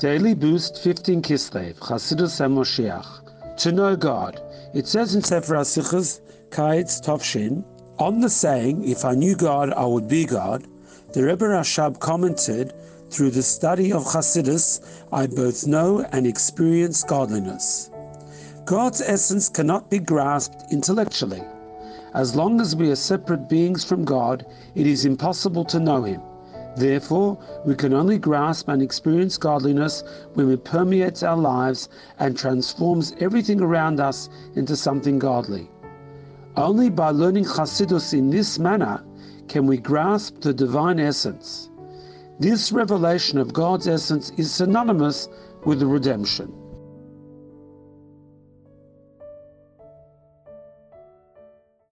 Daily Boost 15 Kislev, Chassidus and Moshiach. To know God. It says in Sefer HaSichos, Kaitz Tovshin, on the saying, if I knew God, I would be God, the Rebbe Rashab commented, through the study of Chassidus, I both know and experience godliness. God's essence cannot be grasped intellectually. As long as we are separate beings from God, it is impossible to know Him. Therefore, we can only grasp and experience godliness when it permeates our lives and transforms everything around us into something godly. Only by learning Chassidus in this manner can we grasp the divine essence. This revelation of God's essence is synonymous with the redemption.